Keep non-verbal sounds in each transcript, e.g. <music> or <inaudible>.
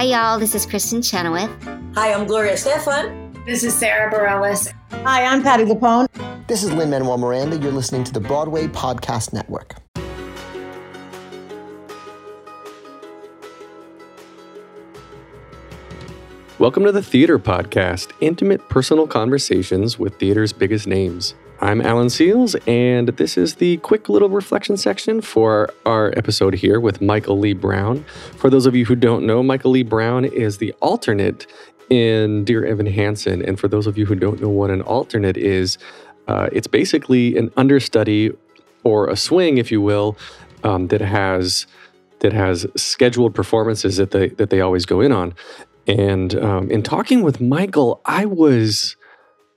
Hi, y'all. This is Kristin Chenoweth. Hi, I'm Gloria Estefan. This is Sara Bareilles. Hi, I'm Patti LuPone. This is Lin Manuel Miranda. You're listening to the Broadway Podcast Network. Welcome to the Theater Podcast, intimate personal conversations with theater's biggest names. I'm Alan Seales, and this is the quick little reflection section for our episode here with Michael Lee Brown. For those of you who don't know, Michael Lee Brown is the alternate in Dear Evan Hansen. And for those of you who don't know what an alternate is, uh, it's basically an understudy or a swing, if you will, um, that has that has scheduled performances that they that they always go in on. And um, in talking with Michael, I was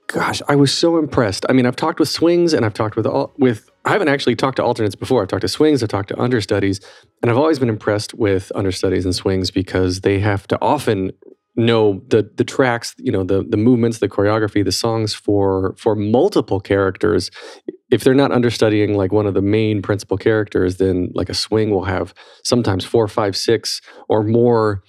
gosh, I was so impressed. I mean, I've talked with swings and I've talked with all with I haven't actually talked to alternates before. I've talked to swings, I've talked to understudies, and I've always been impressed with understudies and swings because they have to often know the the tracks, you know, the the movements, the choreography, the songs for for multiple characters. If they're not understudying like one of the main principal characters, then like a swing will have sometimes four, five, six, or more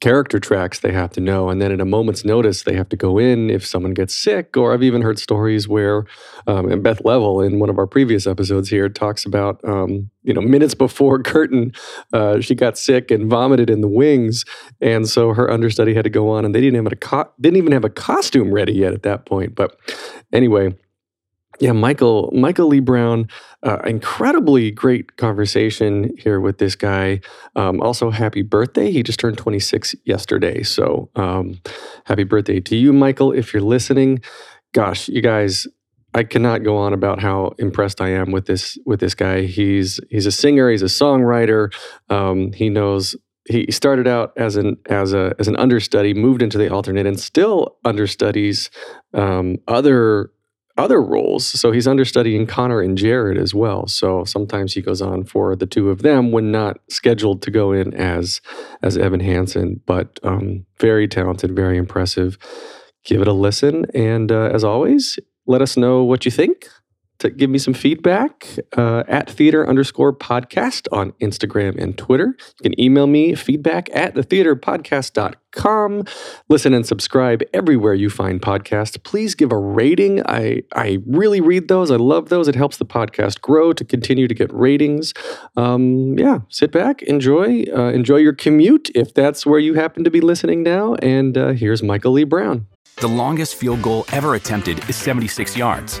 character tracks they have to know and then at a moment's notice they have to go in if someone gets sick or i've even heard stories where um, and Beth Leavel in one of our previous episodes here talks about um, you know minutes before <laughs> curtain uh, she got sick and vomited in the wings and so her understudy had to go on and they didn't have a co- didn't even have a costume ready yet at that point but anyway yeah, Michael Michael Lee Brown, uh, incredibly great conversation here with this guy. Um, also, happy birthday! He just turned 26 yesterday, so um, happy birthday to you, Michael. If you're listening, gosh, you guys, I cannot go on about how impressed I am with this with this guy. He's he's a singer, he's a songwriter. Um, he knows he started out as an as a as an understudy, moved into the alternate, and still understudies um, other other roles. So he's understudying Connor and Jared as well. So sometimes he goes on for the two of them when not scheduled to go in as as Evan Hansen. But um, very talented, very impressive. Give it a listen, and uh, as always, let us know what you think to give me some feedback uh, at theater underscore podcast on Instagram and Twitter. You can email me feedback at thetheaterpodcast.com. Listen and subscribe everywhere you find podcasts. Please give a rating. I, I really read those. I love those. It helps the podcast grow to continue to get ratings. Um, yeah, sit back, enjoy, uh, enjoy your commute if that's where you happen to be listening now. And uh, here's Michael Lee Brown. The longest field goal ever attempted is 76 yards.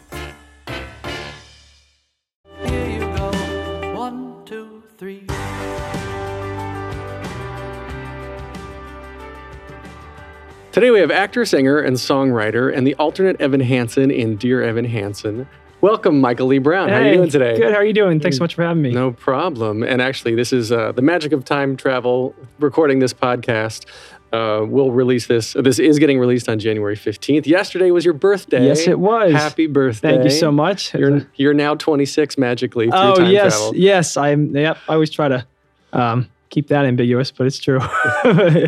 Today we have actor, singer, and songwriter, and the alternate Evan Hansen in Dear Evan Hansen. Welcome, Michael Lee Brown. Hey, How are you doing today? Good. How are you doing? Thanks so much for having me. No problem. And actually, this is uh, the magic of time travel. Recording this podcast, uh, we'll release this. This is getting released on January fifteenth. Yesterday was your birthday. Yes, it was. Happy birthday! Thank you so much. You're you're now 26 magically. Through oh time yes, travel. yes. I'm. Yep. I always try to um, keep that ambiguous, but it's true. <laughs>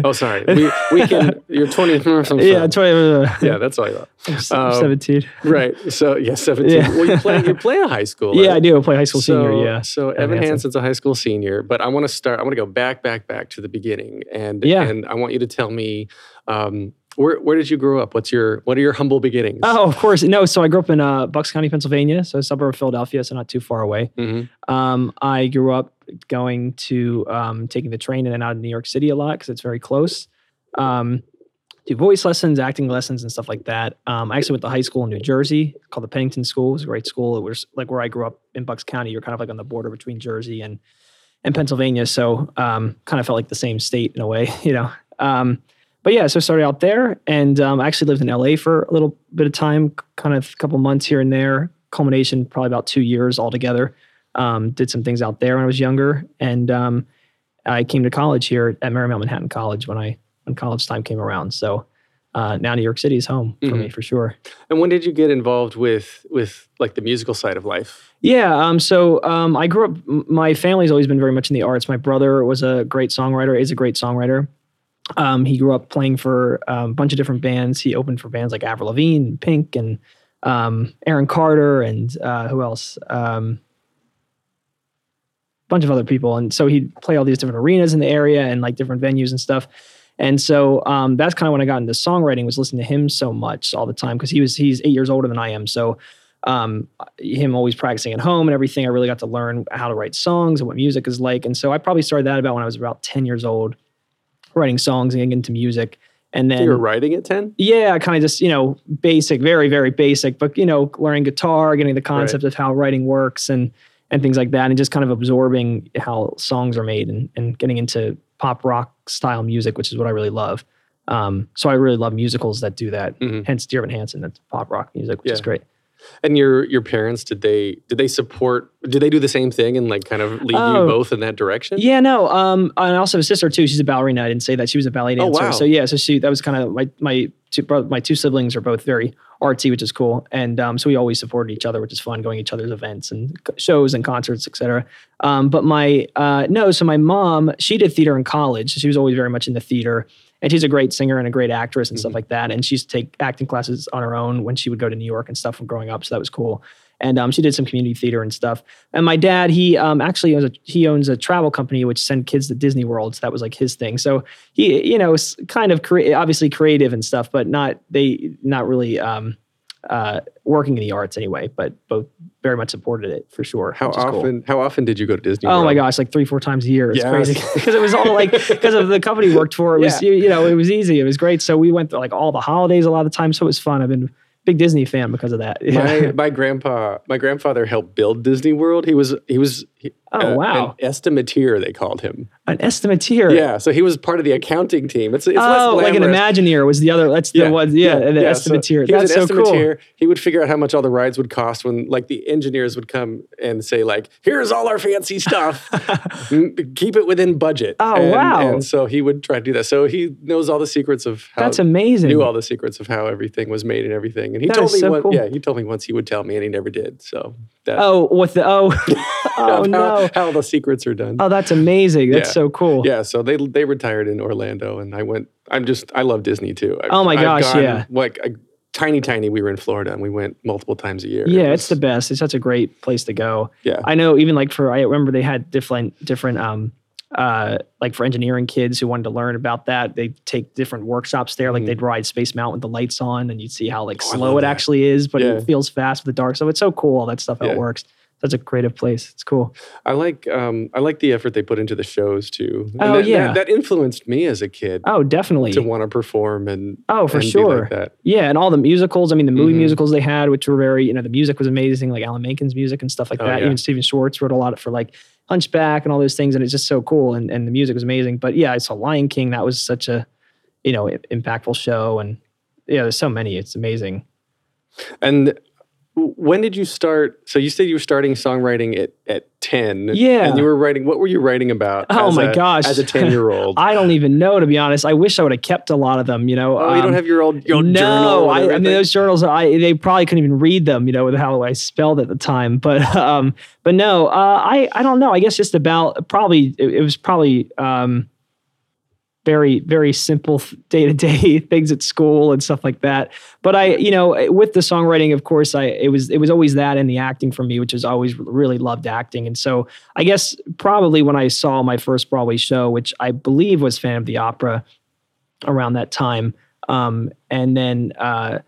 Oh, sorry. We, we can. You're 20. <laughs> yeah, 20, uh, Yeah, that's all you. <laughs> I'm Um, 17. Right. So yeah, 17. Yeah. Well, you play you play a high school. Yeah, I do. I play high school so, senior. Yeah. So Evan Evan Hansen. Hansen's a high school senior, but I want to start. I want to go back, back, back to the beginning, and Yeah. and I want you to tell me um, where where did you grow up? What's your what are your humble beginnings? Oh, of course. No, so I grew up in uh, Bucks County, Pennsylvania, so a suburb of Philadelphia, so not too far away. Mhm. Um, I grew up going to um, taking the train in and out of New York City a lot because it's very close. Um, do voice lessons, acting lessons, and stuff like that. Um, I actually went to high school in New Jersey called the Pennington School. It was a great school. It was like where I grew up in Bucks County. You're kind of like on the border between Jersey and and Pennsylvania, so um, kind of felt like the same state in a way, <laughs> you know. Um, but yeah, so I started out there, and um, I actually lived in LA for a little bit of time, kind of a couple months here and there. Culmination, probably about two years altogether. Um, did some things out there when I was younger, and um, I came to college here at Marymount Manhattan College when I when college time came around. So uh, now New York City is home for me Mhm. for sure. And when did you get involved with with like the musical side of life? Yeah. Um, so um, I grew up. My family's always been very much in the arts. My brother was a great songwriter. Is a great songwriter. Um, he grew up playing for um, a bunch of different bands. He opened for bands like Avril Lavigne, and Pink, and um, Aaron Carter, and uh, who else? Um, bunch of other people. And so he'd play all these different arenas in the area and like different venues and stuff. And so um, that's kind of when I got into songwriting was listening to him so much all the time because he was he's eight years older than I am. So um, him always practicing at home and everything, I really got to learn how to write songs and what music is like. And so I probably started that about when I was about 10 years old, writing songs and getting into music. And then you were writing at ten. yeah, kind of just, you know, basic, very, very basic, but, you know, learning guitar, getting the concept of how writing works and, and things like that. And just kind of absorbing how songs are made and, and getting into pop rock style music, which is what I really love. Um, so I really love musicals that do that. Mhm. Hence Dear Evan Hansen, that's pop rock music, which is great. And your your parents did they did they support? Did they do the same thing and like kind of lead you Oh. both in that direction? Yeah, no. Um, and I also have a sister too. She's a ballerina. I didn't say that she was a ballet dancer. Oh, dancer. wow. So yeah, so she that was kind of my my two my two siblings are both very artsy, which is cool. And um, so we always supported each other, which is fun, going to each other's events and shows and concerts, etc. Um, but my uh, no, so my mom she did theater in college. She was always very much in the theater. And she's a great singer and a great actress and Mm-hmm. stuff like that. And she used to take acting classes on her own when she would go to New York and stuff from growing up. So that was cool. And um, she did some community theater and stuff. And my dad, he um, actually owns a he owns a travel company which sent kids to Disney World. So that was like his thing. So he, you know, is kind of crea- obviously creative and stuff, but not they not really um, uh, working in the arts anyway. But both very much supported it for sure. How is cool. often how often did you go to Disney? Oh my gosh, like three, four times a year. It's Yes. crazy <laughs> because it was all like because of the company we worked for. It was <laughs> Yeah. you, you know it was easy. It was great. So we went to like all the holidays a lot of the time. So it was fun. I've been a big Disney fan because of that. <laughs> my my grandpa my grandfather helped build Disney World. He was he was Oh, uh, wow. an estimateur they called him. An estimateur. Yeah, so he was part of the accounting team. It's, it's less oh, like an. Imagineer was the other. That's the one. Yeah, an yeah. So estimateur. he was That's an so cool. He would figure out how much all the rides would cost when, like, the engineers would come and say, like, "Here's all our fancy stuff. <laughs> Mm, Keep it within budget." Oh, And- wow. And so he would try to do that. So he knows all the secrets of how. That's amazing. Knew all the secrets of how everything was made and everything. And he That told me, so one, cool. yeah, he told me once he would tell me, and he never did. So that. Oh, what the? Oh, <laughs> oh how, <laughs> no. how the secrets are done. Oh, that's amazing. That's Yeah. so cool. Yeah, so they they retired in Orlando, and I went. I'm just I love Disney too. I've- Oh my gosh, gone, yeah. Like a, tiny, tiny. We were in Florida, and we went multiple times a year. It Yeah, was- it's the best. It's such a great place to go. Yeah. I know even like for I remember they had different different um uh like for engineering kids who wanted to learn about that, they take different workshops there. Like Mhm. they'd ride Space Mountain with the lights on and you'd see how like Oh, slow it that. actually is, but Yeah. it feels fast with the dark. So it's so cool all that stuff how Yeah. it works. Such a creative place. It's cool. I like um I like the effort they put into the shows too. And Oh, that, yeah. that, that influenced me as a kid Oh, definitely. to want to perform and Oh, for and sure. like that. Yeah, and all the musicals. I mean, the movie Mhm. musicals they had, which were very, you know, the music was amazing, like Alan Menken's music and stuff like Oh, that. yeah. Even Stephen Schwartz wrote a lot for like Hunchback and all those things, and it's just so cool. And and the music was amazing. But yeah, I saw Lion King. That was such a, you know, impactful show. And yeah, there's so many. It's amazing. And when did you start? So you said you were starting songwriting at at ten. Yeah. and you were writing. What were you writing about? Oh as my a- gosh. as a <laughs> ten year old. I don't even know to be honest. I wish I would have kept a lot of them. You know. Oh, you don't Um, have your old, your old no, journal. I, I mean those journals. I they probably couldn't even read them, you know, with how I spelled at the time. But <laughs> um, but no, uh, I I don't know. I guess just about probably it, it was probably um, very very simple day to day things at school and stuff like that. But I you know with the songwriting, of course, I it was it was always that and the acting for me, which is always really loved acting. And so I guess probably when I saw my first Broadway show, which I believe was Phantom of the Opera, around that time. Um, and then uh,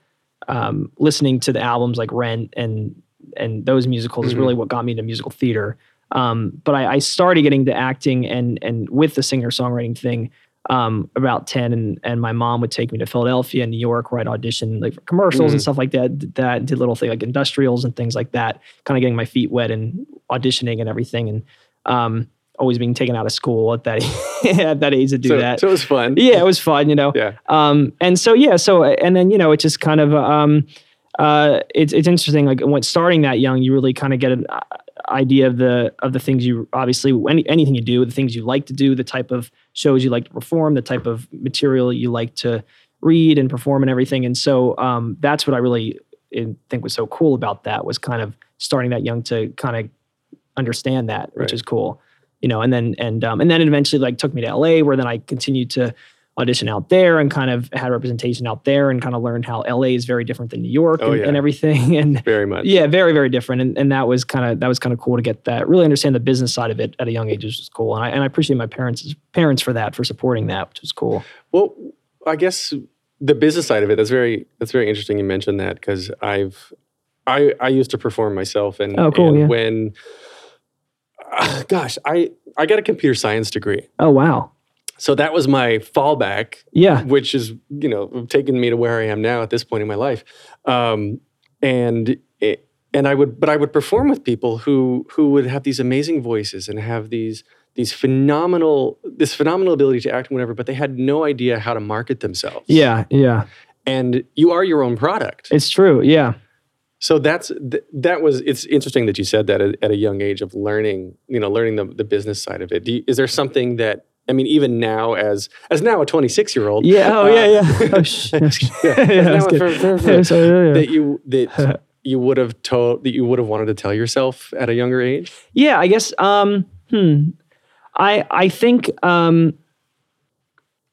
um, listening to the albums like Rent and and those musicals is Mhm. really what got me into musical theater. Um, but I, I started getting to acting and and with the singer songwriting thing um, about ten, and and my mom would take me to Philadelphia and New York where I'd audition like for commercials and Mhm. stuff like that. That did little thing like industrials and things like that. Kind of getting my feet wet and auditioning and everything, and um, always being taken out of school at that <laughs> at that age to do so, that. So it was fun. yeah, it was fun, you know. Yeah. Um, and so yeah, so and then you know, it just kind of um, uh, it's it's interesting. Like when starting that young, you really kind of get an uh, idea of the of the things you obviously any, anything you do, the things you like to do, the type of shows you like to perform, the type of material you like to read and perform and everything. And so um, that's what I really uh, think was so cool about that was kind of starting that young to kind of understand that, which Right. is cool. You know, and then and um, and then it eventually like took me to LA where then I continued to audition out there and kind of had representation out there and kind of learned how LA is very different than New York Oh, and, yeah. and everything. <laughs> And Very much. yeah, very, very different. And and that was kind of that was kind of cool to get that, really understand the business side of it at a young age, which was cool. And I and I appreciate my parents parents for that, for supporting that, which was cool. Well, I guess the business side of it that's very that's very interesting. You mentioned that because I've I I used to perform myself, and Oh, cool, and yeah. when ah, <sighs> gosh, I I got a computer science degree, Oh wow. So that was my fallback, Yeah. which is you know taken me to where I am now at this point in my life, um, and. It, and I would, but I would perform with people who who would have these amazing voices and have these these phenomenal this phenomenal ability to act and whatever, but they had no idea how to market themselves Yeah. Yeah. and you are your own product. It's true. Yeah. So that's th- that was it's interesting that you said that at, at a young age of learning, you know, learning the, the business side of it. Do you, is there something that I mean, even now as as now a 26 year old, Yeah. Oh yeah. Yeah. <laughs> Oh, sh- <laughs> <laughs> yeah. that you that you would have told that you would have wanted to tell yourself at a younger age. Yeah, I guess. Um, hmm. I I think um,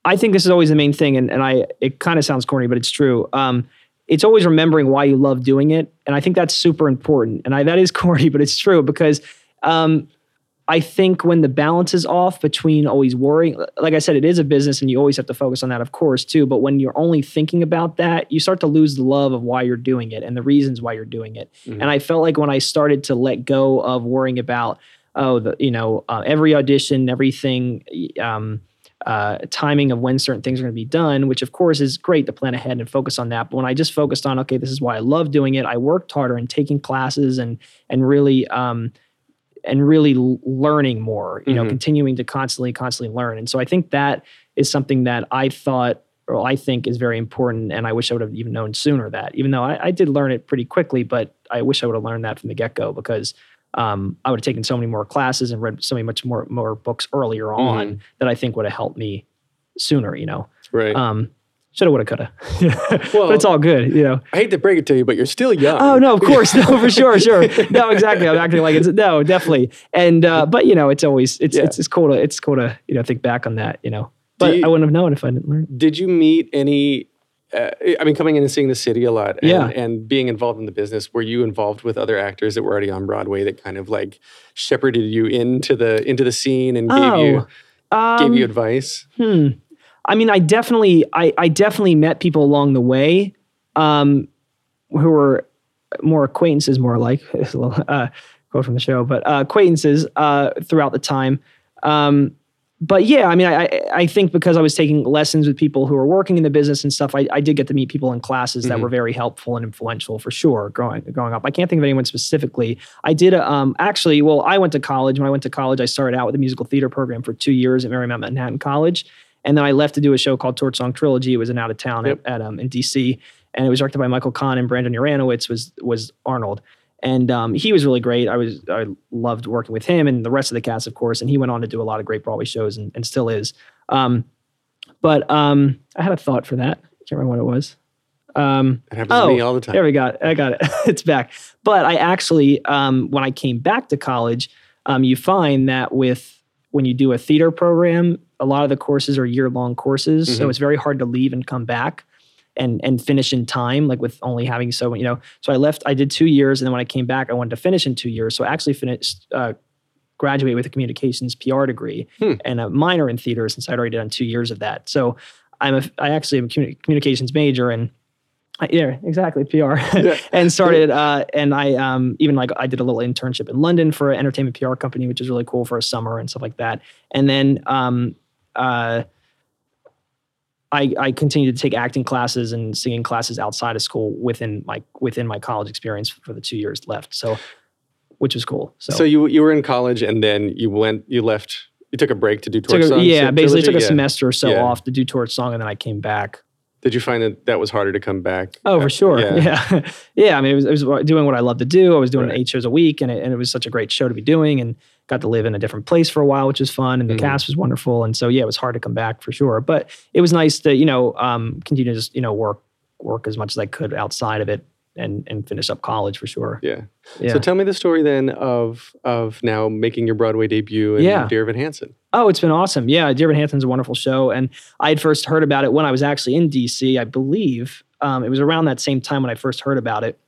I think this is always the main thing, and and I it kind of sounds corny, but it's true. Um, it's always remembering why you love doing it, and I think that's super important. And I that is corny, but it's true because um, I think when the balance is off between always worrying, like I said, it is a business, and you always have to focus on that, of course, too. But when you're only thinking about that, you start to lose the love of why you're doing it and the reasons why you're doing it. And I felt like when I started to let go of worrying about, oh, the you know, uh, every audition, everything, um, uh, timing of when certain things are going to be done, which of course is great to plan ahead and focus on that. But when I just focused on, okay, this is why I love doing it, I worked harder and taking classes and and really um, and really learning more, you know, Mhm. continuing to constantly, constantly learn. And so I think that is something that I thought, or I think is very important. And I wish I would have even known sooner that, even though I, I did learn it pretty quickly, but I wish I would have learned that from the get go because um, I would have taken so many more classes and read so many much more more books earlier on that I think would have helped me sooner. You know, Right. um, shoulda, woulda, coulda. Well- <laughs> but it's all good. You know. I hate to break it to you, but you're still young. Oh no, of <laughs> course, no, for sure, sure, no, exactly. I'm acting like it's no, definitely, and uh, <laughs> but you know, it's always it's Yeah. it's it's cool to it's cool to you know think back on that, you know. But you- I wouldn't have known if I didn't learn. Did you meet any? Uh, I mean, coming in and seeing the city a lot, and, Yeah. and being involved in the business. Were you involved with other actors that were already on Broadway that kind of like shepherded you into the into the scene and gave you um, gave you advice? Hmm. I mean, I definitely, I, I definitely met people along the way, um, who were more acquaintances, more like <laughs> a little uh, quote from the show, but uh, acquaintances uh, throughout the time. Um, but yeah, I mean, I, I- think because I was taking lessons with people who were working in the business and stuff, I, I did get to meet people in classes that Mhm. were very helpful and influential for sure. Growing growing up, I can't think of anyone specifically. I did a, um, actually. Well, I went to college. When I went to college, I started out with a musical theater program for two years at Marymount Manhattan College, and then I left to do a show called Torch Song Trilogy. It was an out of town Yep. at, at um, in DC, and it was directed by Michael Kahn and Brandon Uranowitz was was Arnold and um, he was really great. I was I loved working with him and the rest of the cast, of course. And he went on to do a lot of great Broadway shows and, and still is. Um, but um, I had a thought for that. I can't remember what it was. Um, It happens to me all the time. there we got it. I got it. <laughs> it's back. But I actually, um, when I came back to college, um, you find that with when you do a theater program, a lot of the courses are year long courses, so Mhm. it's very hard to leave and come back and and finish in time. Like with only having so you know. So I left. I did two years, and then when I came back, I wanted to finish in two years. So I actually finished. Uh, graduate with a communications PR degree Hmm. and a minor in theater since I'd already done two years of that. So I'm a I actually am a communi- communications major and I- yeah, exactly PR, <laughs> and started uh, and I um, even like I did a little internship in London for an entertainment PR company, which is really cool for a summer and stuff like that. And then um, uh, I I continued to take acting classes and singing classes outside of school within my within my college experience for the two years left. So, which was cool. So, So, you you were in college and then you went you left you took a break to do torch songs. yeah, basically took a? Yeah. semester or so Yeah. off to do Torch Song, and then I came back Did you find that that was harder to come back? Oh, for sure. Yeah. <laughs> yeah. I mean, it was, it was doing what I love to do. I was doing Right. eight shows a week and it, and it was such a great show to be doing and got to live in a different place for a while, which was fun. And the Mhm. cast was wonderful. And so, yeah, it was hard to come back for sure. But it was nice to, you know, um, continue to just, you know, work, work as much as I could outside of it and, and finish up college for sure. Yeah. Yeah. So tell me the story then of of now making your Broadway debut in Yeah. Dear Evan Hansen. Oh, it's been awesome. Yeah, Dear Evan Hansen's a wonderful show. And I had first heard about it when I was actually in DC, I believe. Um, it was around that same time when I first heard about it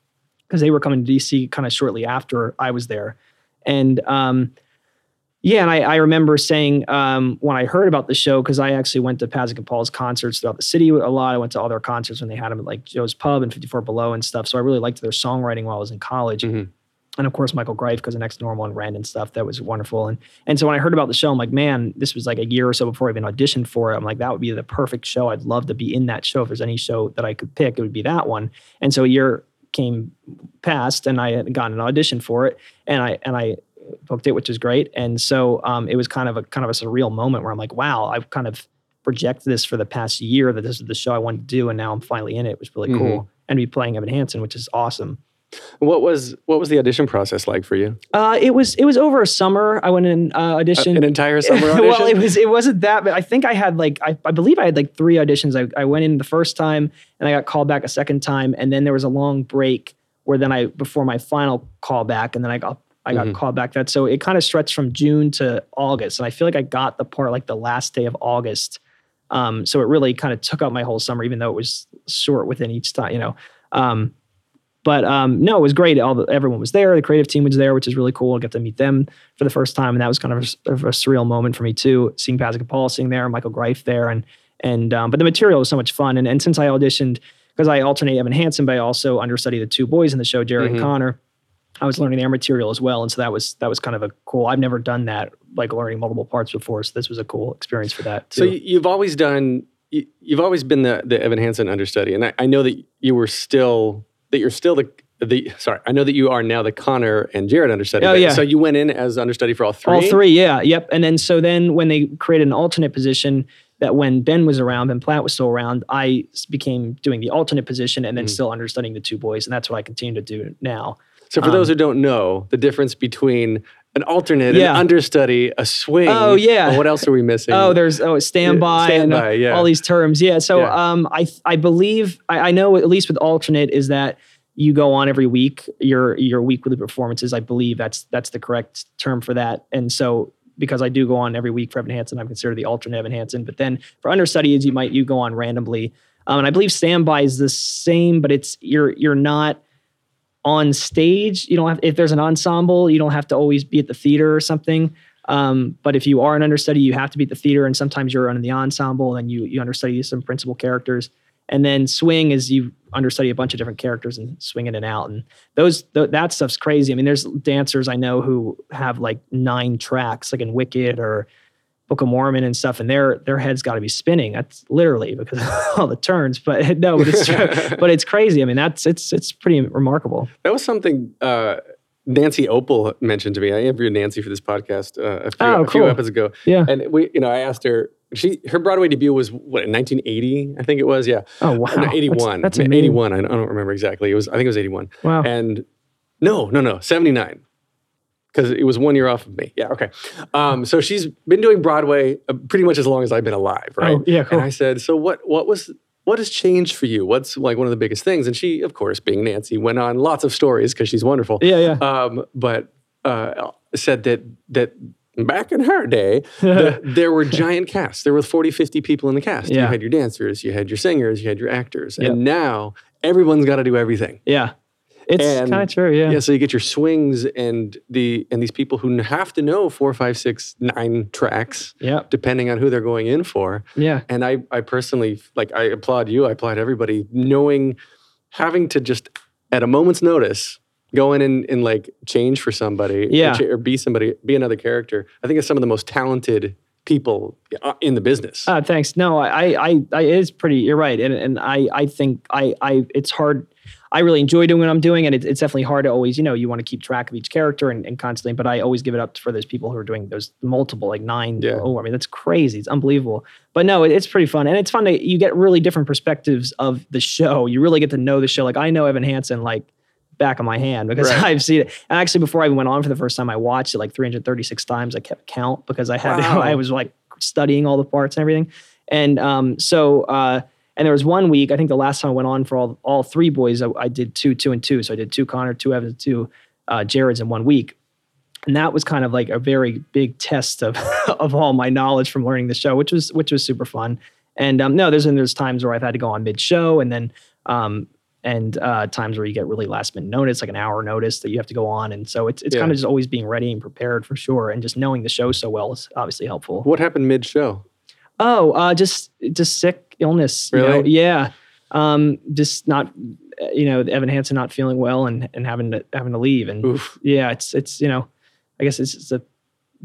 because they were coming to DC kind of shortly after I was there. And um, yeah, and I, I remember saying um, when I heard about the show, because I actually went to Pasek and Paul's concerts throughout the city a lot. I went to all their concerts when they had them at like Joe's Pub and 54 Below and stuff. So I really liked their songwriting while I was in college Mhm. and of course Michael Greif because of Next Normal and Rent and stuff. That was wonderful. And and so when I heard about the show, I'm like, man, this was like a year or so before I even auditioned for it. I'm like, that would be the perfect show. I'd love to be in that show. If there's any show that I could pick, it would be that one. And so a year came past, and I had gotten an audition for it, and I and I booked it, which is great. And so um, it was kind of a kind of a surreal moment where I'm like, wow, I've kind of projected this for the past year that this is the show I wanted to do, and now I'm finally in it, which is really cool. And to be playing Evan Hansen, which is awesome. What was what was the audition process like for you? Uh, it was it was over a summer. I went in uh, audition. An entire summer <laughs> audition? well, it was it wasn't that, but I think I had like I, I believe I had like three auditions. I, I went in the first time and I got called back a second time, and then there was a long break where then I before my final call back, and then I got I got Mhm. called back that. So it kind of stretched from June to August, and I feel like I got the part like the last day of August. Um, so it really kind of took up my whole summer, even though it was short within each time, you know. Um, but um, no, it was great. All the, everyone was there. The creative team was there, which is really cool. I got to meet them for the first time, and that was kind of a, of a surreal moment for me too. Seeing Patrick Paul sitting there, Michael Greif there, and and um, but the material was so much fun. And and since I auditioned, because I alternate Evan Hansen, but I also understudy the two boys in the show, Jared Mhm. and Connor. I was learning their material as well, and so that was that was kind of a cool. I've never done that, like learning multiple parts before, so this was a cool experience for that. Too. So you- you've always done. you- You've always been the the Evan Hansen understudy, and I, I know that you were still that you're still the the. Sorry, I know that you are now the Connor and Jared understudy. Oh, yeah. So you went in as understudy for all three. All three, yeah, yep. And then so then when they created an alternate position, that when Ben was around, Ben Platt was still around, I became doing the alternate position and then Mhm. still understudying the two boys, and that's what I continue to do now. So for Um, those who don't know, the difference between an alternate, Yeah. an understudy, a swing. Oh, yeah. What else are we missing? Oh, there's oh standby, and uh, standby, yeah. all these terms, yeah. So Yeah. um, I I believe I, I know at least with alternate is that you go on every week your your weekly performances. I believe that's that's the correct term for that, and so. Because I do go on every week for Evan Hansen, I'm considered the alternate Evan Hansen. But then for understudies, you might you go on randomly, um, and I believe standby is the same, but it's you're you're not on stage. You don't have if there's an ensemble, you don't have to always be at the theater or something. Um, but if you are an understudy, you have to be at the theater, and sometimes you're on the ensemble and you you understudy some principal characters. And then swing is you understudy a bunch of different characters and swing in and out, and those th- that stuff's crazy. I mean, there's dancers I know who have like nine tracks, like in Wicked or Book of Mormon and stuff, and their their heads got to be spinning. That's literally because of <laughs> all the turns. But <laughs> no, but it's <laughs> but it's crazy. I mean, that's it's it's pretty remarkable. That was something uh, Nancy Opel mentioned to me. I interviewed Nancy for this podcast uh, a, few, Oh, a few episodes ago, Yeah. and we, you know, I asked her. She her Broadway debut was what in 1980, I think it was. Yeah, Oh wow, no, 81. That's, that's 81. I don't, I don't remember exactly. It was. I think it was 81. Wow. And no, no, no, 79. Because it was one year off of me. Yeah, okay. Um, so she's been doing Broadway uh, pretty much as long as I've been alive, right? Oh, yeah, cool. And I said, so what? What was? What has changed for you? What's like one of the biggest things? And she, of course, being Nancy, went on lots of stories because she's wonderful. Yeah, yeah. Um, but uh, said that that back in her day, <laughs> the, there were giant casts. There were 40, 50 people in the cast. Yeah. You had your dancers, you had your singers, you had your actors. Yep. And now everyone's got to do everything. Yeah. It's kind of true. Yeah. Yeah, so you get your swings and the and these people who have to know four, five, six, nine tracks, Yeah. depending on who they're going in for. Yeah. And I, I personally like I applaud you. I applaud everybody knowing, having to just at a moment's notice go in and, and like change for somebody, Yeah. or, cha- or be somebody, be another character. I think it's some of the most talented people uh, in the business. Uh, thanks. No, I, I, I, I, it is pretty. You're right, and and I, I think I, I, it's hard. I really enjoy doing what I'm doing, and it, it's definitely hard to always, you know, you want to keep track of each character and, and constantly. But I always give it up for those people who are doing those multiple, like nine. Yeah. Oh, I mean, that's crazy. It's unbelievable. But no, it, it's pretty fun, and it's fun to you get really different perspectives of the show. You really get to know the show. Like I know Evan Hansen like back of my hand because Right. <laughs> I've seen it. And actually, before I even went on for the first time, I watched it like 336 times. I kept count because I had <laughs> Wow. I was like studying all the parts and everything. And um, so uh, and there was one week. I think the last time I went on for all all three boys, I, I did two, two, and two. So I did two Connor, two Evans, two uh, Jared's in one week. And that was kind of like a very big test of <laughs> of all my knowledge from learning the show, which was which was super fun. And um, no, there's and there's times where I've had to go on mid show, and then um, and uh, times where you get really last minute notice, like an hour notice that you have to go on. And so it's it's Yeah. kind of just always being ready and prepared for sure, and just knowing the show so well is obviously helpful. What happened mid show? Oh, uh, just just sick illness. You know? Really? Yeah. Um, just not, you know, Evan Hansen not feeling well and and having to having to leave. And Oof. yeah, it's it's you know, I guess it's, it's a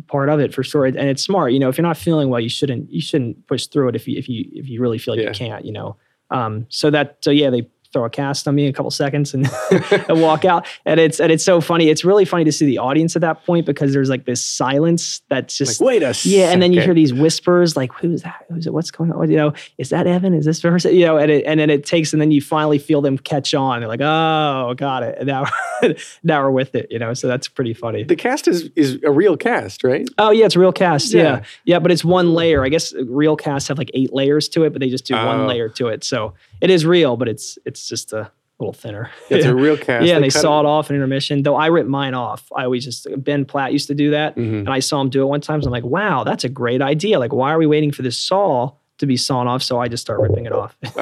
part of it for sure. And it's smart. You know, if you're not feeling well, you shouldn't you shouldn't push through it if you if you if you really feel like Yeah. you can't. You know. Um, so that so yeah, they throw a cast on me in a couple seconds and, and <laughs> <laughs> walk out. And it's and it's so funny. It's really funny to see the audience at that point because there's like this silence that's Like, just wait a yeah, and then you hear these whispers like, "Who's that? Who's it? What's going on? You know, is that Evan? Is this person? You know?" And it, and then it takes, and then you finally feel them catch on. They're like, "Oh, got it." And now, <laughs> now we're with it. You know, so that's pretty funny. The cast is is a real cast, right? Oh yeah, it's a real cast. Yeah. Yeah. yeah, but it's one layer. I guess real casts have like eight layers to it, but they just do Oh. one layer to it. So it is real, but it's it's just a little thinner. It's a <laughs> real cast. yeah, and they saw it off in intermission. Though I ripped mine off. I always just Ben Platt used to do that, Mhm. and I saw him do it one time. So I'm like, wow, that's a great idea. Like, why are we waiting for this saw to be sawn off? So I just start ripping it off. <laughs> <laughs>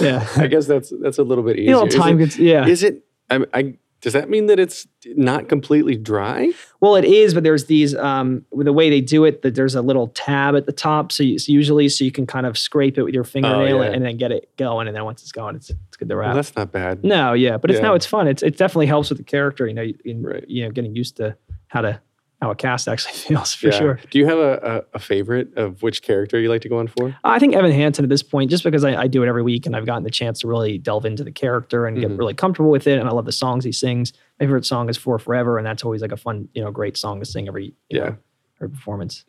yeah, I guess that's that's a little bit easier. you know, Is time it- gets yeah. Is it? I, I does that mean that it's not completely dry? Well, it is, but there's these um, with the way they do it. That there's a little tab at the top, so, you, usually so you can kind of scrape it with your fingernail Oh, yeah. and then get it going, and then once it's going, it's it's good to wrap. Well, that's not bad. no, yeah, but it's Yeah. no, it's fun. It's it definitely helps with the character. You know, in, Right. you know, getting used to how to how a cast actually <laughs> feels for Yeah. sure. Do you have a, a, a favorite of which character you like to go on for? I think Evan Hansen at this point, just because I, I do it every week and I've gotten the chance to really delve into the character and Mhm. get really comfortable with it, and I love the songs he sings. My favorite song is "For Forever," and that's always like a fun, you know, great song to sing every Yeah. know, every performance.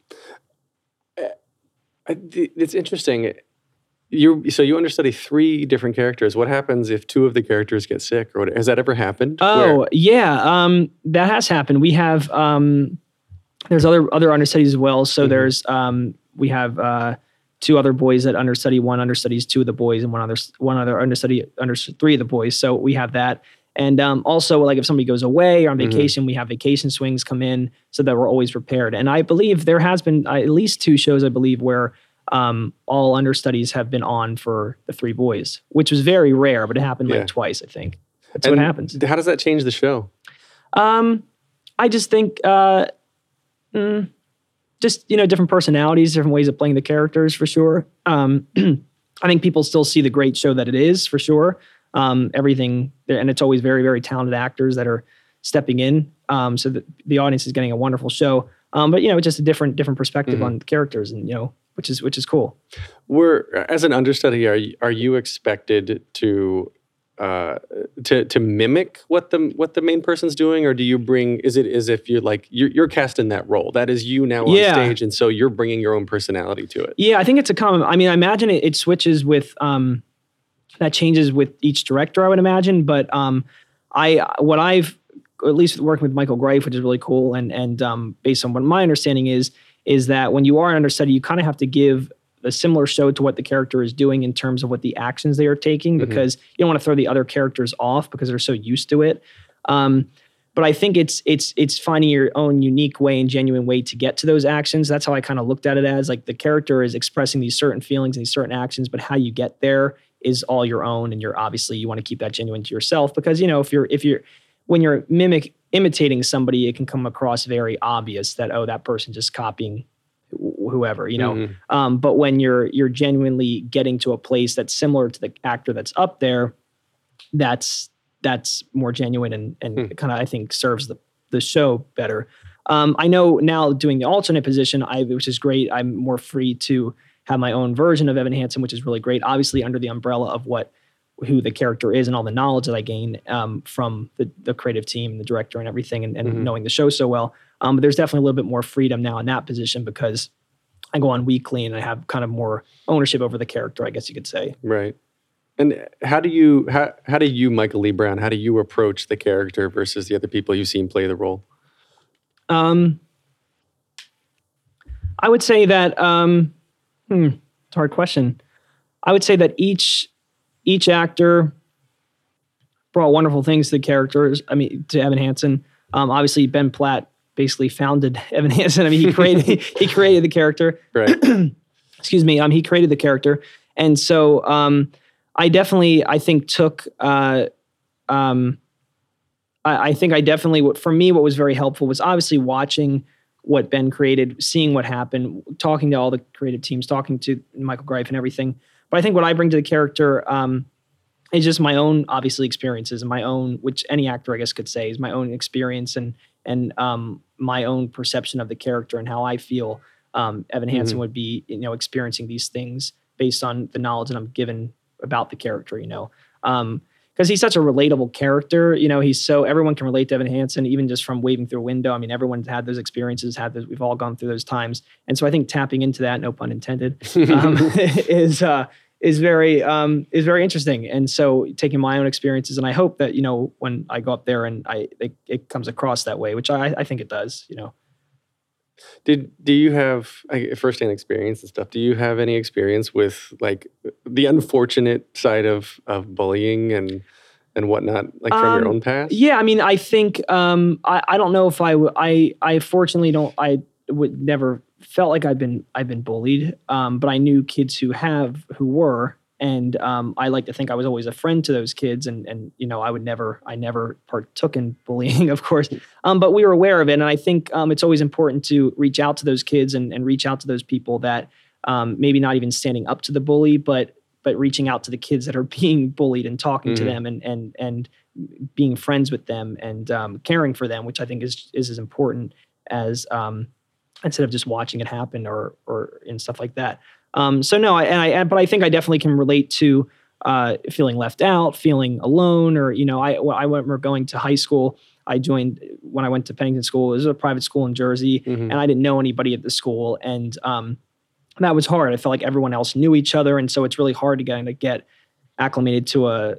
Th- it's interesting. You so you understudy three different characters. What happens if two of the characters get sick, or what, has that ever happened? Oh Where- yeah, um, that has happened. We have um, there's other other understudies as well. So Mhm. there's um, we have uh, two other boys that understudy. One understudies two of the boys, and one other one other understudy under three of the boys. So we have that. And um, also, like if somebody goes away or on Mhm. vacation, we have vacation swings come in so that we're always prepared. And I believe there has been at least two shows, I believe, where um, all understudies have been on for the three boys, which was very rare, but it happened Yeah. like twice, I think. That's and what happens. How does that change the show? Um, I just think, uh, mm, just you know, different personalities, different ways of playing the characters for sure. Um, <clears throat> I think people still see the great show that it is for sure. Um, everything, and it's always very, very talented actors that are stepping in. Um, so that the audience is getting a wonderful show. Um, but you know, it's just a different, different perspective Mhm. on the characters, and you know, which is which is cool. We're as an understudy, are you, are you expected to uh, to to mimic what the what the main person's doing, or do you bring? Is it as if you're like you're, you're cast in that role? That is you now on Yeah. stage, and so you're bringing your own personality to it. Yeah, I think it's a common. I mean, I imagine it, it switches with um, that changes with each director. I would imagine, but um, I what I've at least working with Michael Greif, which is really cool, and and um, based on what my understanding is, is that when you are an understudy, you kind of have to give a similar show to what the character is doing in terms of what the actions they are taking, Mhm. because you don't want to throw the other characters off because they're so used to it. Um, but I think it's it's it's finding your own unique way and genuine way to get to those actions. That's how I kind of looked at it as like the character is expressing these certain feelings and these certain actions, but how you get there is all your own, and you're obviously you want to keep that genuine to yourself because you know if you're if you're when you're mimic imitating somebody, it can come across very obvious that oh that person just copying whoever you know. Mhm. Um, but when you're you're genuinely getting to a place that's similar to the actor that's up there, that's that's more genuine and and Hmm. kind of I think serves the the show better. Um, I know now doing the alternate position, I which is great. I'm more free to have my own version of Evan Hansen, which is really great. Obviously under the umbrella of what who the character is and all the knowledge that I gain um, from the, the creative team, the director, and everything, and, and Mhm. knowing the show so well. Um, but there's definitely a little bit more freedom now in that position because I go on weekly and I have kind of more ownership over the character, I guess you could say. Right. And how do you how how do you Michael Lee Brown how do you approach the character versus the other people you've seen play the role? Um, I would say that um, hmm, it's a hard question. I would say that each each actor brought wonderful things to the characters. I mean, to Evan Hansen. Um, obviously, Ben Platt basically founded <laughs> Evan Hansen. I mean, he <laughs> created he created the character. Right. <clears throat> Excuse me. Um, he created the character, and so um, I definitely I think took uh, um, I, I think I definitely what for me what was very helpful was obviously watching what Ben created, seeing what happened, talking to all the creative teams, talking to Michael Greif and everything. But I think what I bring to the character um, is just my own obviously experiences and my own, which any actor I guess could say is my own experience and and um, my own perception of the character and how I feel um, Evan Hansen would be, you know, experiencing these things based on the knowledge that I'm given about the character, you know. Um, because he's such a relatable character. You know, he's so everyone can relate to Evan Hansen, even just from waving through a window. I mean, everyone's had those experiences, had those. We've all gone through those times, and so I think tapping into that, no pun intended, um, <laughs> <laughs> is uh, is very um, is very interesting. And so taking my own experiences, and I hope that you know when I go up there and I it, it comes across that way, which I, I think it does. You know, Did do you have like, firsthand experience and stuff? Do you have any experience with like the unfortunate side of of bullying and and whatnot, like from your Um, own past? Yeah, I mean, I think um, I I don't know if I w- I I fortunately don't I would never felt like I've been I've been bullied, um, but I knew kids who have who were, and um, I like to think I was always a friend to those kids, and and you know I would never I never partook in <laughs> bullying, of course, um, but we were aware of it, and I think um, it's always important to reach out to those kids and and reach out to those people that um, maybe not even standing up to the bully, but but reaching out to the kids that are <laughs> being bullied and talking to Mhm. them and and and being friends with them and um, caring for them, which I think is is as important as um, instead of just watching it happen or or and stuff like that. Um, so no, I, and I but I think I definitely can relate to uh, feeling left out, feeling alone, or you know, I I remember going to high school. I joined when I went to Pennington School. It was a private school in Jersey, Mhm. and I didn't know anybody at the school, and um, that was hard. I felt like everyone else knew each other, and so it's really hard to kind of get acclimated to a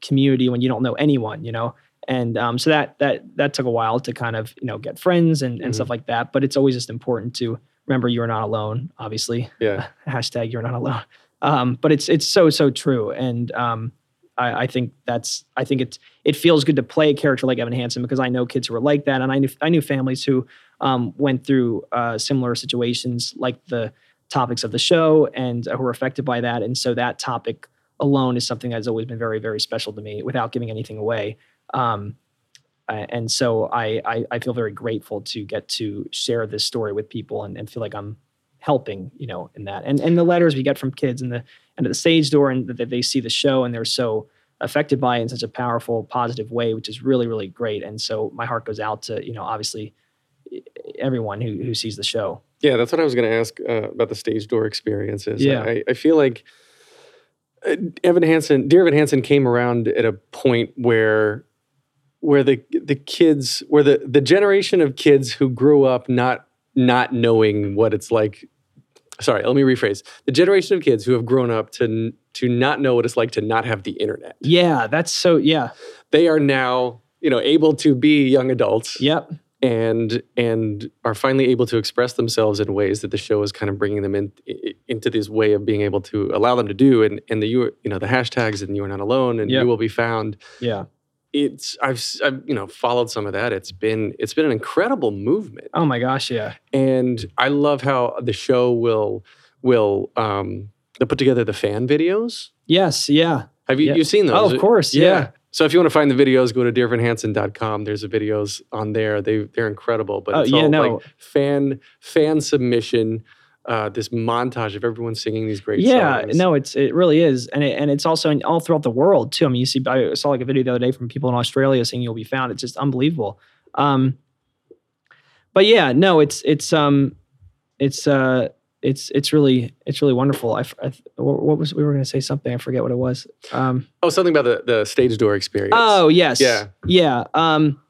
community when you don't know anyone, you know. And um, so that that that took a while to kind of you know get friends and, and stuff like that. But it's always just important to remember you're not alone. Obviously, Yeah. <laughs> hashtag you're not alone. Um, but it's it's so so true, and um, I, I think that's I think it's it feels good to play a character like Evan Hansen because I know kids who are like that, and I knew I knew families who um, went through uh, similar situations like the topics of the show and uh, who were affected by that, and so that topic alone is something that's always been very very special to me without giving anything away. Um, uh, and so I, I I feel very grateful to get to share this story with people and, and feel like I'm helping, you know, in that. And and the letters we get from kids and the and at the stage door and that they see the show and they're so affected by it in such a powerful, positive way, which is really, really great. And so my heart goes out to, you know, obviously everyone who who sees the show. Yeah, that's what I was going to ask uh, about the stage door experiences. Yeah. I, I feel like uh, Evan Hansen, dear Evan Hansen, came around at a point where where the the kids, where the the generation of kids who grew up not not knowing what it's like. Sorry, let me rephrase. The generation of kids who have grown up to to not know what it's like to not have the internet. Yeah, that's so yeah. They are now, you know, able to be young adults Yep. and and are finally able to express themselves in ways that the show is kind of bringing them in into this way of being able to allow them to do and and the you you know the hashtags and you are not alone and Yep. you will be found Yeah. It's I've, I've you know followed some of that it's been it's been an incredible movement Oh my gosh, yeah. and I love how the show will will um they'll put together the fan videos Yes, yeah. have you Yeah. you've seen those Oh, of course, yeah. so if you want to find the videos, go to dearevanhansen.com. There's the videos on there. They they're incredible. But Oh, it's yeah, all no. like fan fan submission, uh, this montage of everyone singing these great songs. yeah songs. no it's it really is and it, and it's also in, all throughout the world too i mean you see i saw like a video the other day from people in australia saying you'll be found it's just unbelievable um but yeah no it's it's um it's uh it's it's really it's really wonderful. I, I what was we were going to say something. I forget what it was. Um, Oh, something about the, the stage door experience. oh yes, Yeah. yeah. Um,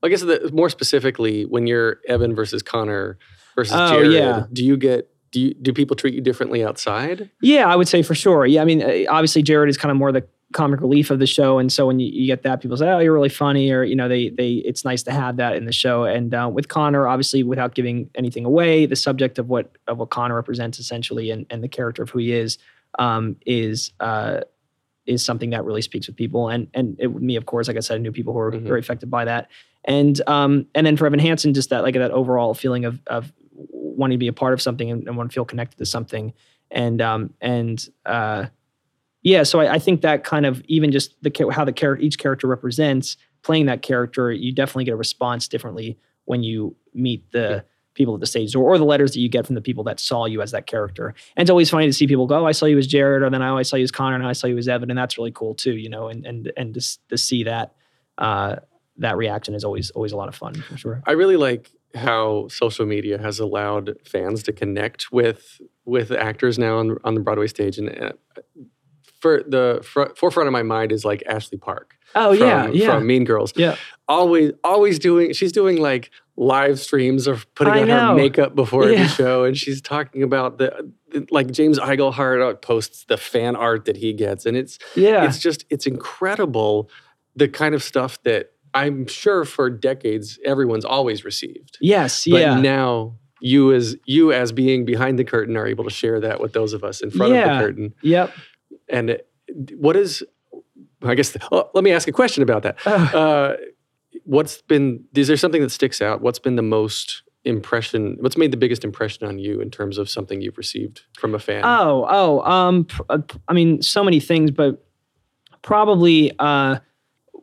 I guess the, more specifically, when you're Evan versus Connor versus Oh, Jared, yeah. do you get do you do people treat you differently outside? Yeah, I would say for sure. Yeah, I mean, uh, obviously Jared is kind of more the comic relief of the show, and so when you, you get that, people say, "Oh, you're really funny," or you know, they they it's nice to have that in the show. And uh, with Connor, obviously, without giving anything away, the subject of what of what Connor represents essentially, and and the character of who he is, um, is. Uh, is something that really speaks with people, and and it, me, of course, like I said, I knew people who were Mhm. very affected by that, and um, and then for Evan Hansen, just that like that overall feeling of of wanting to be a part of something and, and want to feel connected to something, and um and uh yeah so I, I think that kind of even just the how the character each character represents playing that character you definitely get a response differently when you meet the people at the stage door or the letters that you get from the people that saw you as that character. And it's always funny to see people go oh, i saw you as jared or then i always saw you as connor and i saw you as evan and that's really cool too you know and and and to, to see that uh that reaction is always always a lot of fun for sure. I really like how social media has allowed fans to connect with with actors now on on the Broadway stage, and uh, for the fr- forefront of my mind is like Ashley Park. oh from, yeah yeah from Mean Girls. Yeah. always always doing. She's doing like live streams of putting I on know. her makeup before Yeah. the show, and she's talking about the like James Iglehart posts the fan art that he gets, and it's yeah it's just it's incredible the kind of stuff that I'm sure for decades everyone's always received. yes yeah. But yeah now you as you as being behind the curtain are able to share that with those of us in front of the curtain. yep And what is I guess oh, let me ask a question about that. Oh. Uh, what's been is there something that sticks out? What's been the most impression what's made the biggest impression on you in terms of something you've received from a fan? Oh, oh, um, uh, I mean, so many things, but probably uh,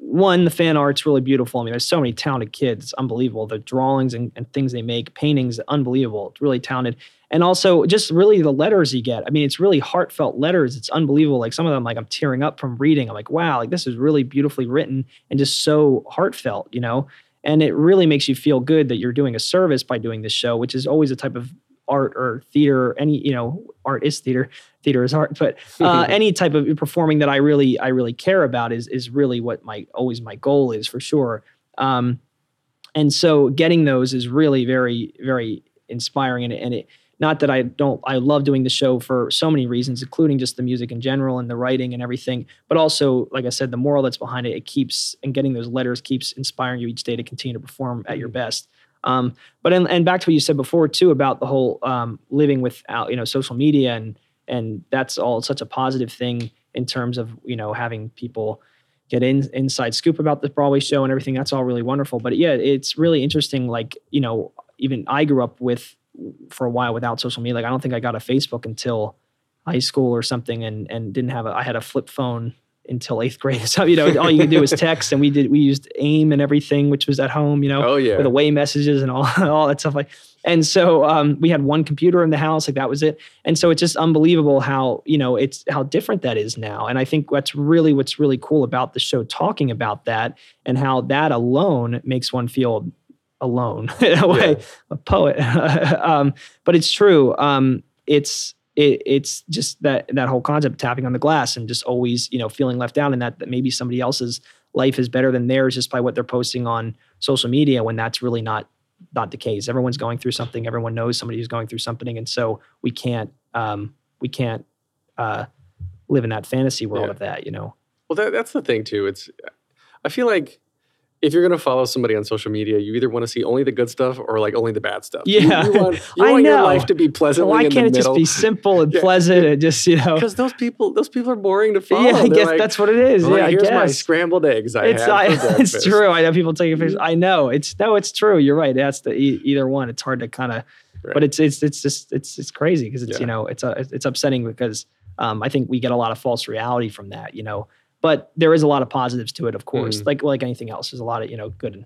one, the fan art's really beautiful. I mean, there's so many talented kids, it's unbelievable. The drawings and, and things they make, paintings, unbelievable. It's really talented, and also just really the letters you get. I mean, it's really heartfelt letters. It's unbelievable. Like some of them, like I'm tearing up from reading. I'm like, wow, like this is really beautifully written and just so heartfelt, you know. And it really makes you feel good that you're doing a service by doing this show, which is always a type of art or theater or any you know art is theater theater is art but <laughs> uh, any type of performing that i really i really care about is is really what my always my goal is for sure. Um and so getting those is really very very inspiring and, and it not that i don't i love doing the show for so many reasons including just the music in general and the writing and everything but also like i said the moral that's behind it it keeps and getting those letters keeps inspiring you each day to continue to perform at your best um, but and, and back to what you said before too about the whole um, living without you know social media and and that's all such a positive thing in terms of you know having people get in inside scoop about the Broadway show and everything. That's all really wonderful. But yeah, it's really interesting. Like you know, even I grew up with for a while without social media. Like I don't think I got a Facebook until high school or something, and and didn't have a. I had a flip phone until eighth grade. <laughs> So you know, all you could do was text, and we did we used AIM and everything, which was at home. You know, oh yeah. with away messages and all <laughs> all that stuff like and so um, we had one computer in the house like that was it and so it's just unbelievable how you know it's how different that is now and i think that's really what's really cool about the show talking about that and how that alone makes one feel alone <laughs> in a way Yeah. a poet um, but it's true um, it's it, it's just that that whole concept of tapping on the glass and just always you know feeling left out and that, that maybe somebody else's life is better than theirs just by what they're posting on social media when that's really not not the case everyone's going through something everyone knows somebody who's going through something and so we can't um, we can't uh, live in that fantasy world Yeah. of that you know Well, that, that's the thing too. It's I feel like if you're going to follow somebody on social media, you either want to see only the good stuff or like only the bad stuff. Yeah. you, want, <laughs> you I want your know. life to be pleasantly why can't it just middle. be simple and <laughs> Yeah. pleasant and just you know Because those people, those people are boring to follow. yeah i They're guess like, that's what it is "Well, yeah here's my scrambled eggs. I it's had I, <laughs> it's true. I know people taking pictures. I know it's no, it's true. You're right. That's the e- either one. It's hard to kind of, Right. but it's it's it's just it's it's crazy because it's Yeah. you know it's uh, it's upsetting because um, I think we get a lot of false reality from that. You know, but there is a lot of positives to it, of course. Mhm. Like like anything else, there's a lot of you know good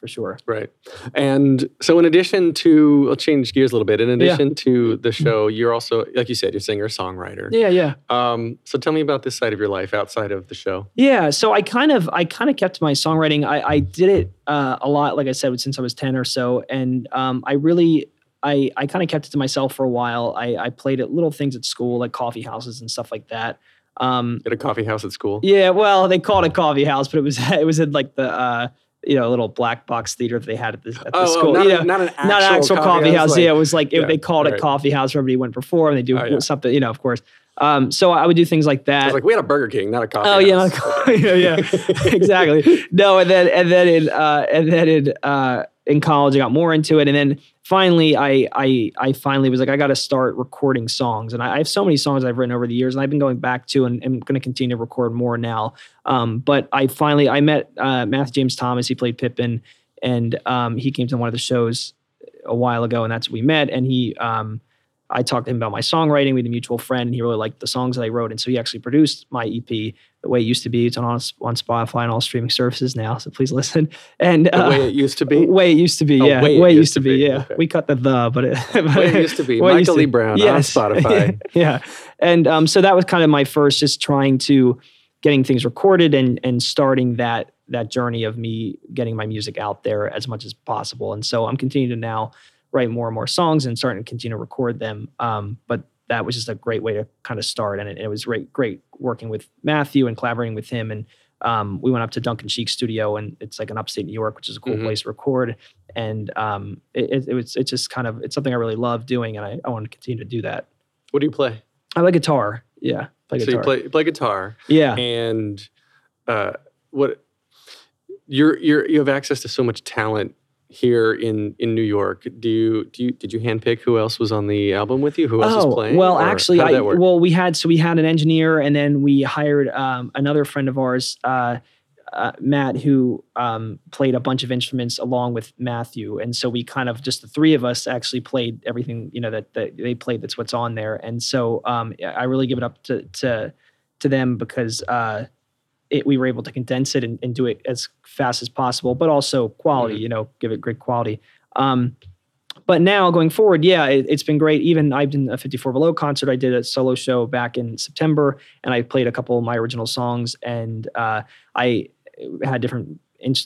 for sure. Right. And so, in addition to, I'll change gears a little bit. In Yeah. addition to the show, you're also, like you said, you're singer songwriter. Yeah, yeah. Um, so tell me about this side of your life outside of the show. Yeah, so I kind of I kind of kept my songwriting. I, I did it uh, a lot, like I said, since I was ten or so, and um, I really I I kind of kept it to myself for a while. I I played at little things at school like coffee houses and stuff like that. Um, At a coffee house at school. yeah, well, they called it a coffee house, but it was <laughs> it was in like the uh, you know little black box theater that they had at the, at the Oh, oh, school. not, you a- not an actual, not an actual coffee, house. like- yeah, it was like it- yeah, they called it coffee house where everybody went perform. They do Oh, yeah. something, you know, of course. Um, so I would do things like that. like, we had a Burger King, not a coffee Oh yeah, <laughs> yeah, yeah, <laughs> exactly. No, and then and then in uh, and then in uh, in college, I got more into it, and then finally, I I I finally was like, I got to start recording songs, and I, I have so many songs I've written over the years, and I've been going back to, and I'm going to continue to record more now. Um, but I finally I met uh, Matthew James Thomas. He played Pippin, and um, he came to one of the shows a while ago, and that's we met, and he. Um, I talked to him about my songwriting. We had a mutual friend. And he really liked the songs that I wrote, and so he actually produced my EP the way it used to be. It's on on Spotify and all streaming services now. So please listen. <laughs> And The uh, way it used to be. <laughs> way it used to be, Oh, yeah, way way, it used to be, yeah. okay. We cut the the, but it, <laughs> Way it used to be. Michael Lee Brown on Spotify. yeah, and um, so that was kind of my first, just trying to getting things recorded and and starting that that journey of me getting my music out there as much as possible. And so I'm continuing to now write more and more songs and starting to continue to record them. Um, but that was just a great way to kind of start, and it, it was great, great working with Matthew and collaborating with him. And um, we went up to Duncan Sheik's studio, and it's like an upstate New York, which is a cool Mhm. place to record. And um, it, it, it was it's just kind of it's something I really love doing, and I, I want to continue to do that. What do you play? I like guitar. Yeah, play guitar. so you play you play guitar, yeah. and uh, what you're you're you have access to so much talent here in in New York. Do you do you did you handpick who else was on the album with you? Who else was playing? Oh, Well, actually, I well we had so we had an engineer, and then we hired um, another friend of ours, uh, uh, Matt, who um, played a bunch of instruments along with Matthew, and so we kind of just the three of us actually played everything you know that, that they played. That's what's on there, and so um, I really give it up to to to them because. Uh, it, we were able to condense it and, and do it as fast as possible, but also quality, Mhm. you know, give it great quality. Um, but now going forward, yeah, it, it's been great. Even I've done a 54 Below concert. I did a solo show back in September, and I played a couple of my original songs, and uh, I had different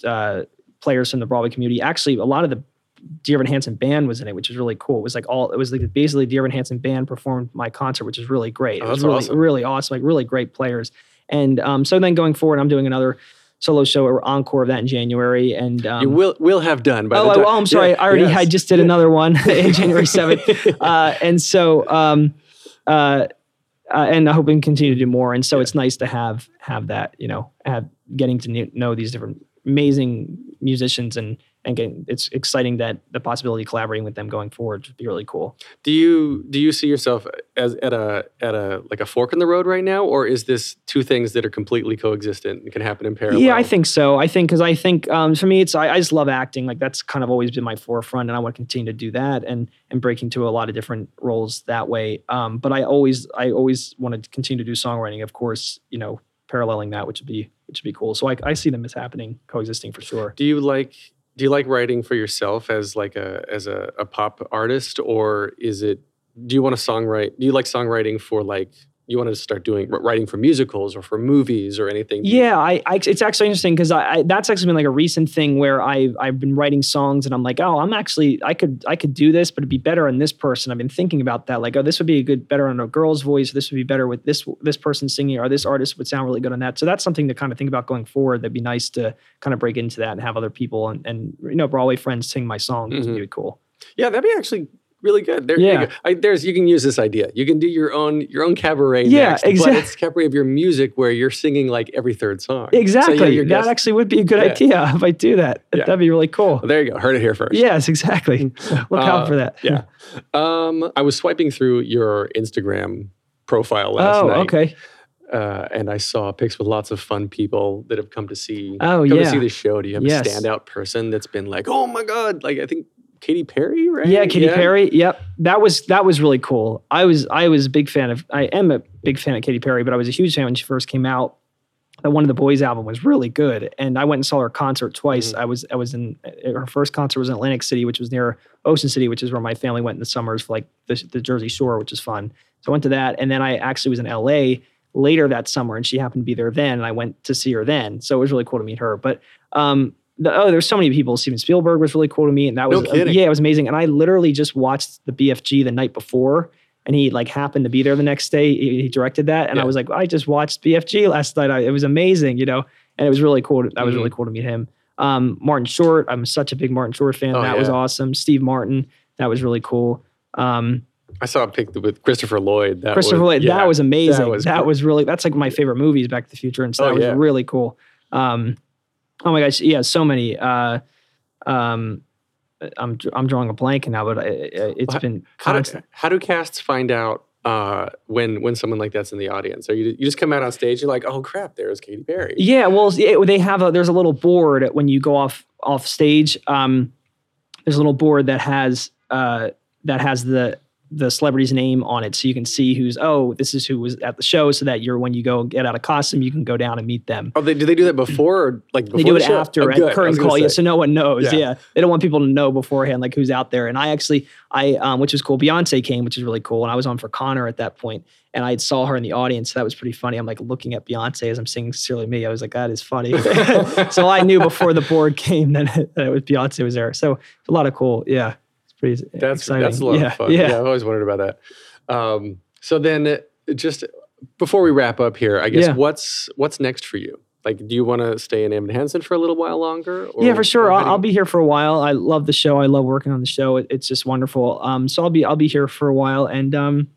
uh, players from the Broadway community. Actually, a lot of the Dear Evan Hansen band was in it, which was really cool. It was like all it was like basically Dear Evan Hansen band performed my concert, which is really great. Oh, it was really awesome. really awesome, like really great players. And um, so then going forward, I'm doing another solo show or encore of that in January, and um, you will will have done. By oh, the time, oh, I'm sorry. Yeah, I already yes. I just did another one <laughs> in January 7th. Uh, and so um, uh, uh, and I hope we can continue to do more. And so it's nice to have have that, you know, have getting to kn- know these different amazing musicians and and getting it's exciting that the possibility of collaborating with them going forward would be really cool. Do you do you see yourself as at a at a like a fork in the road right now, or is this two things that are completely coexistent and can happen in parallel? Yeah, I think so. I think because I think um, for me, it's I, I just love acting. Like that's kind of always been my forefront, and I want to continue to do that and and break into a lot of different roles that way. Um, but I always I always want to continue to do songwriting. Of course, you know, paralleling that, which would be which would be cool. So I, I see them as happening, coexisting for sure. Do you like do you like writing for yourself as like a as a, a pop artist, or is it do you want to songwrite? Do you like songwriting for like you wanted to start doing writing for musicals or for movies or anything? Yeah, I, I it's actually interesting because I, I that's actually been like a recent thing where I I've been writing songs and I'm like, oh, I'm actually I could I could do this, but it'd be better on this person. I've been thinking about that, like, oh, this would be a good better on a girl's voice. This would be better with this this person singing, or this artist would sound really good on that. So that's something to kind of think about going forward. That'd be nice to kind of break into that and have other people and, and you know Broadway friends sing my songs. Mhm. Would be cool. Yeah, that'd be actually really good. There, Yeah. you go. I, there's you can use this idea. You can do your own your own cabaret. Yeah, next, exact- But it's cabaret of your music where you're singing like every third song. Exactly. So, yeah, that guest- actually would be a good Yeah. idea <laughs> if I do that. Yeah. That'd be really cool. Well, there you go. Heard it here first. Yes, exactly. <laughs> Look Uh, out for that. yeah. Um, I was swiping through your Instagram profile last Oh, night. okay. Uh, and I saw pics with lots of fun people that have come to see. Oh, come yeah. to see the show. Do you have Yes. a standout person that's been like, oh my god, like I think Katy Perry, right? Yeah, Katy Perry. Yep, that was that was really cool. I was I was a big fan of. I am a big fan of Katy Perry, but I was a huge fan when she first came out. That one of the boys album was really good, and I went and saw her concert twice. Mm-hmm. I was I was in her first concert was in Atlantic City, which was near Ocean City, which is where my family went in the summers for like the, the Jersey Shore, which is fun. So I went to that, and then I actually was in LA later that summer, and she happened to be there then, and I went to see her then. So it was really cool to meet her. But um, the, oh, there's so many people. Steven Spielberg was really cool to me, and that was kidding. yeah, it was amazing. And I literally just watched the BFG the night before, and he like happened to be there the next day. He, he directed that, and Yeah. I was like, I just watched BFG last night. I, it was amazing, you know, and it was really cool. to- That was Mhm. really cool to meet him. Um, Martin Short, I'm such a big Martin Short fan. Oh, that was awesome. Steve Martin, that was really cool. Um, I saw a pic with Christopher Lloyd. That Christopher was, Lloyd, yeah, that was amazing. That was was, really that's like my favorite movies, Back to the Future, and so Oh, that was yeah. really cool. Um, oh my gosh, yeah, so many. Uh, um, I'm I'm drawing a blank now, but I, I- it's Well, been How do, how do casts find out uh, when when someone like that's in the audience? So you you just come out on stage, you're like, oh crap, there's Katy Perry. Yeah, well, yeah, they have a there's a little board when you go off off stage. Um, there's a little board that has uh, that has the the celebrity's name on it, so you can see who's oh this is who was at the show, so that you're when you go get out of costume, you can go down and meet them. Oh, they, do they do that before or like before they do the it show? after Oh, at curtain call, yeah, so no one knows. Yeah. Yeah. they don't want people to know beforehand like who's out there. And I actually, I um, which was cool. Beyonce came, which is really cool, and I was on for Connor at that point, and I saw her in the audience. So that was pretty funny. I'm like looking at Beyonce as I'm singing "Sincerely Me." I was like, that is funny. <laughs> <laughs> so I knew before the board came that, that it was Beyonce was there. So a lot of cool. Yeah, pretty That's exciting. that's a lot yeah, of fun. Yeah. I've always wondered about that. Um, so then, just before we wrap up here, I guess Yeah. what's what's next for you? Like, do you want to stay in Evan Hansen for a little while longer? Or, yeah, for sure. I'll, I'll be here for a while. I love the show. I love working on the show. It, it's just wonderful. Um, so I'll be I'll be here for a while, and um,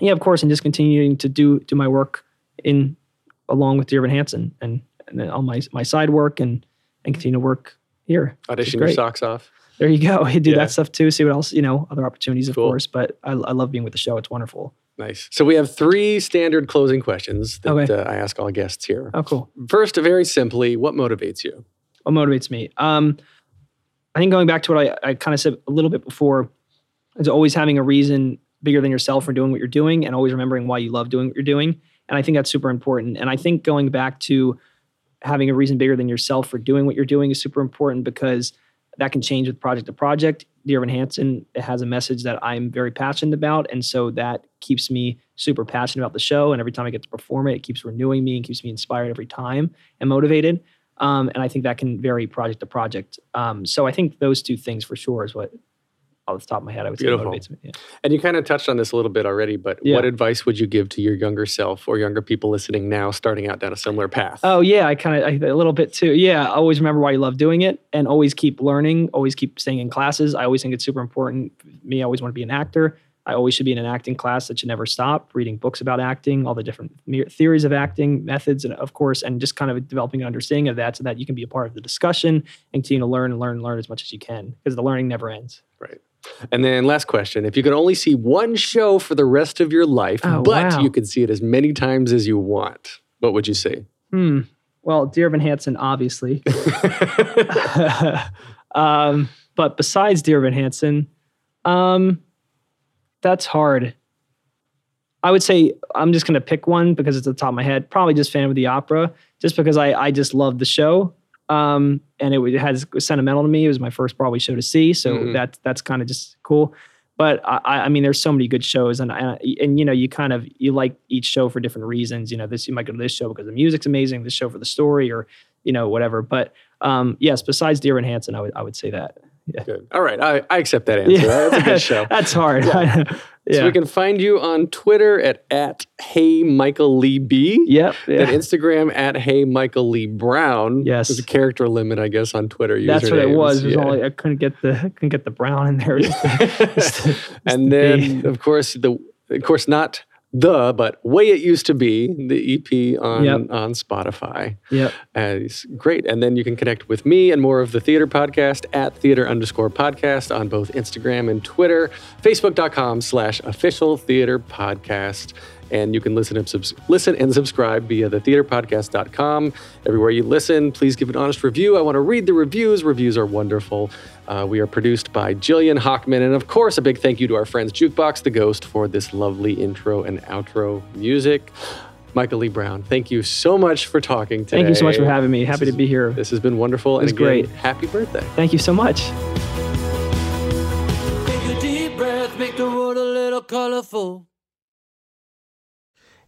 yeah, of course, and just continuing to do do my work in along with Dear Evan Hansen and and all my my side work and and continue to work here. audition your socks off. There you go. <laughs> Do Yeah. that stuff too. See what else you know, other opportunities, of Cool. course. But I, I love being with the show. It's wonderful. Nice. So we have three standard closing questions that Okay. uh, I ask all guests here. Oh, cool. First, very simply, what motivates you? what motivates me um i think going back to what i, I kind of said a little bit before is always having a reason bigger than yourself for doing what you're doing and always remembering why you love doing what you're doing and i think that's super important and i think going back to having a reason bigger than yourself for doing what you're doing is super important because that can change with project to project dear evan hansen has a message that i'm very passionate about and so that keeps me super passionate about the show and every time i get to perform it it keeps renewing me and keeps me inspired every time and motivated um, and I think that can vary project to project. Um, so I think those two things for sure is what, off the top of my head, I would say Beautiful. motivates me. Yeah. And you kind of touched on this a little bit already, but Yeah. what advice would you give to your younger self or younger people listening now, starting out down a similar path? Oh yeah, I kind of a little bit too. Yeah, always remember why you love doing it, and always keep learning. Always keep staying in classes. I always think it's super important. Me, I always want to be an actor. I always should be in an acting class that should never stop. Reading books about acting, all the different theories of acting, methods, and of course, and just kind of developing an understanding of that, so that you can be a part of the discussion and continue to learn and learn and learn as much as you can, because the learning never ends. Right. And then last question. If you could only see one show for the rest of your life, Oh, but wow. you could see it as many times as you want, what would you say? Hmm. Well, Dear Evan Hansen, obviously. <laughs> <laughs> um, but besides Dear Evan Hansen, um, that's hard. I would say I'm just going to pick one because it's at the top of my head. Probably just Phantom of the Opera, just because I I just love the show. Um, and it, it has it sentimental to me. It was my first Broadway show to see, so Mhm. that that's kind of just cool. But I, I mean, there's so many good shows, and, and and you know, you kind of you like each show for different reasons. You know, this you might go to this show because the music's amazing, this show for the story, or you know, whatever. But um, yes, besides Dear Evan Hansen, I would I would say that. Good. All right. I, I accept that answer. That's a good <laughs> show. That's hard. Yeah. <laughs> So we can find you on Twitter at, at Hey Michael Lee B. Yep. And Instagram at Hey Michael Lee Brown. Yes. There's a character limit, I guess, on Twitter. That's what it was. It was Yeah. only, I couldn't get the couldn't get the brown in there. <laughs> Just the- just the- just and the then, B. of course, the of course not the, but way it used to be the EP on Yep. on Spotify. yeah it's great. And then you can connect with me and more of the theater podcast at theater underscore podcast on both Instagram and Twitter, facebook.com slash official theater podcast. And you can listen and, subs- listen and subscribe via the theaterpodcast.com. Everywhere you listen, please give an honest review. I want to read the reviews. Reviews are wonderful. Uh, we are produced by Jillian Hockman. And of course, a big thank you to our friends Jukebox the Ghost for this lovely intro and outro music. Michael Lee Brown, thank you so much for talking today. Thank you so much for having me. Happy This to be here. This has been wonderful. was and again, great. Happy birthday. Thank you so much. Take a deep breath, make the world a little colorful.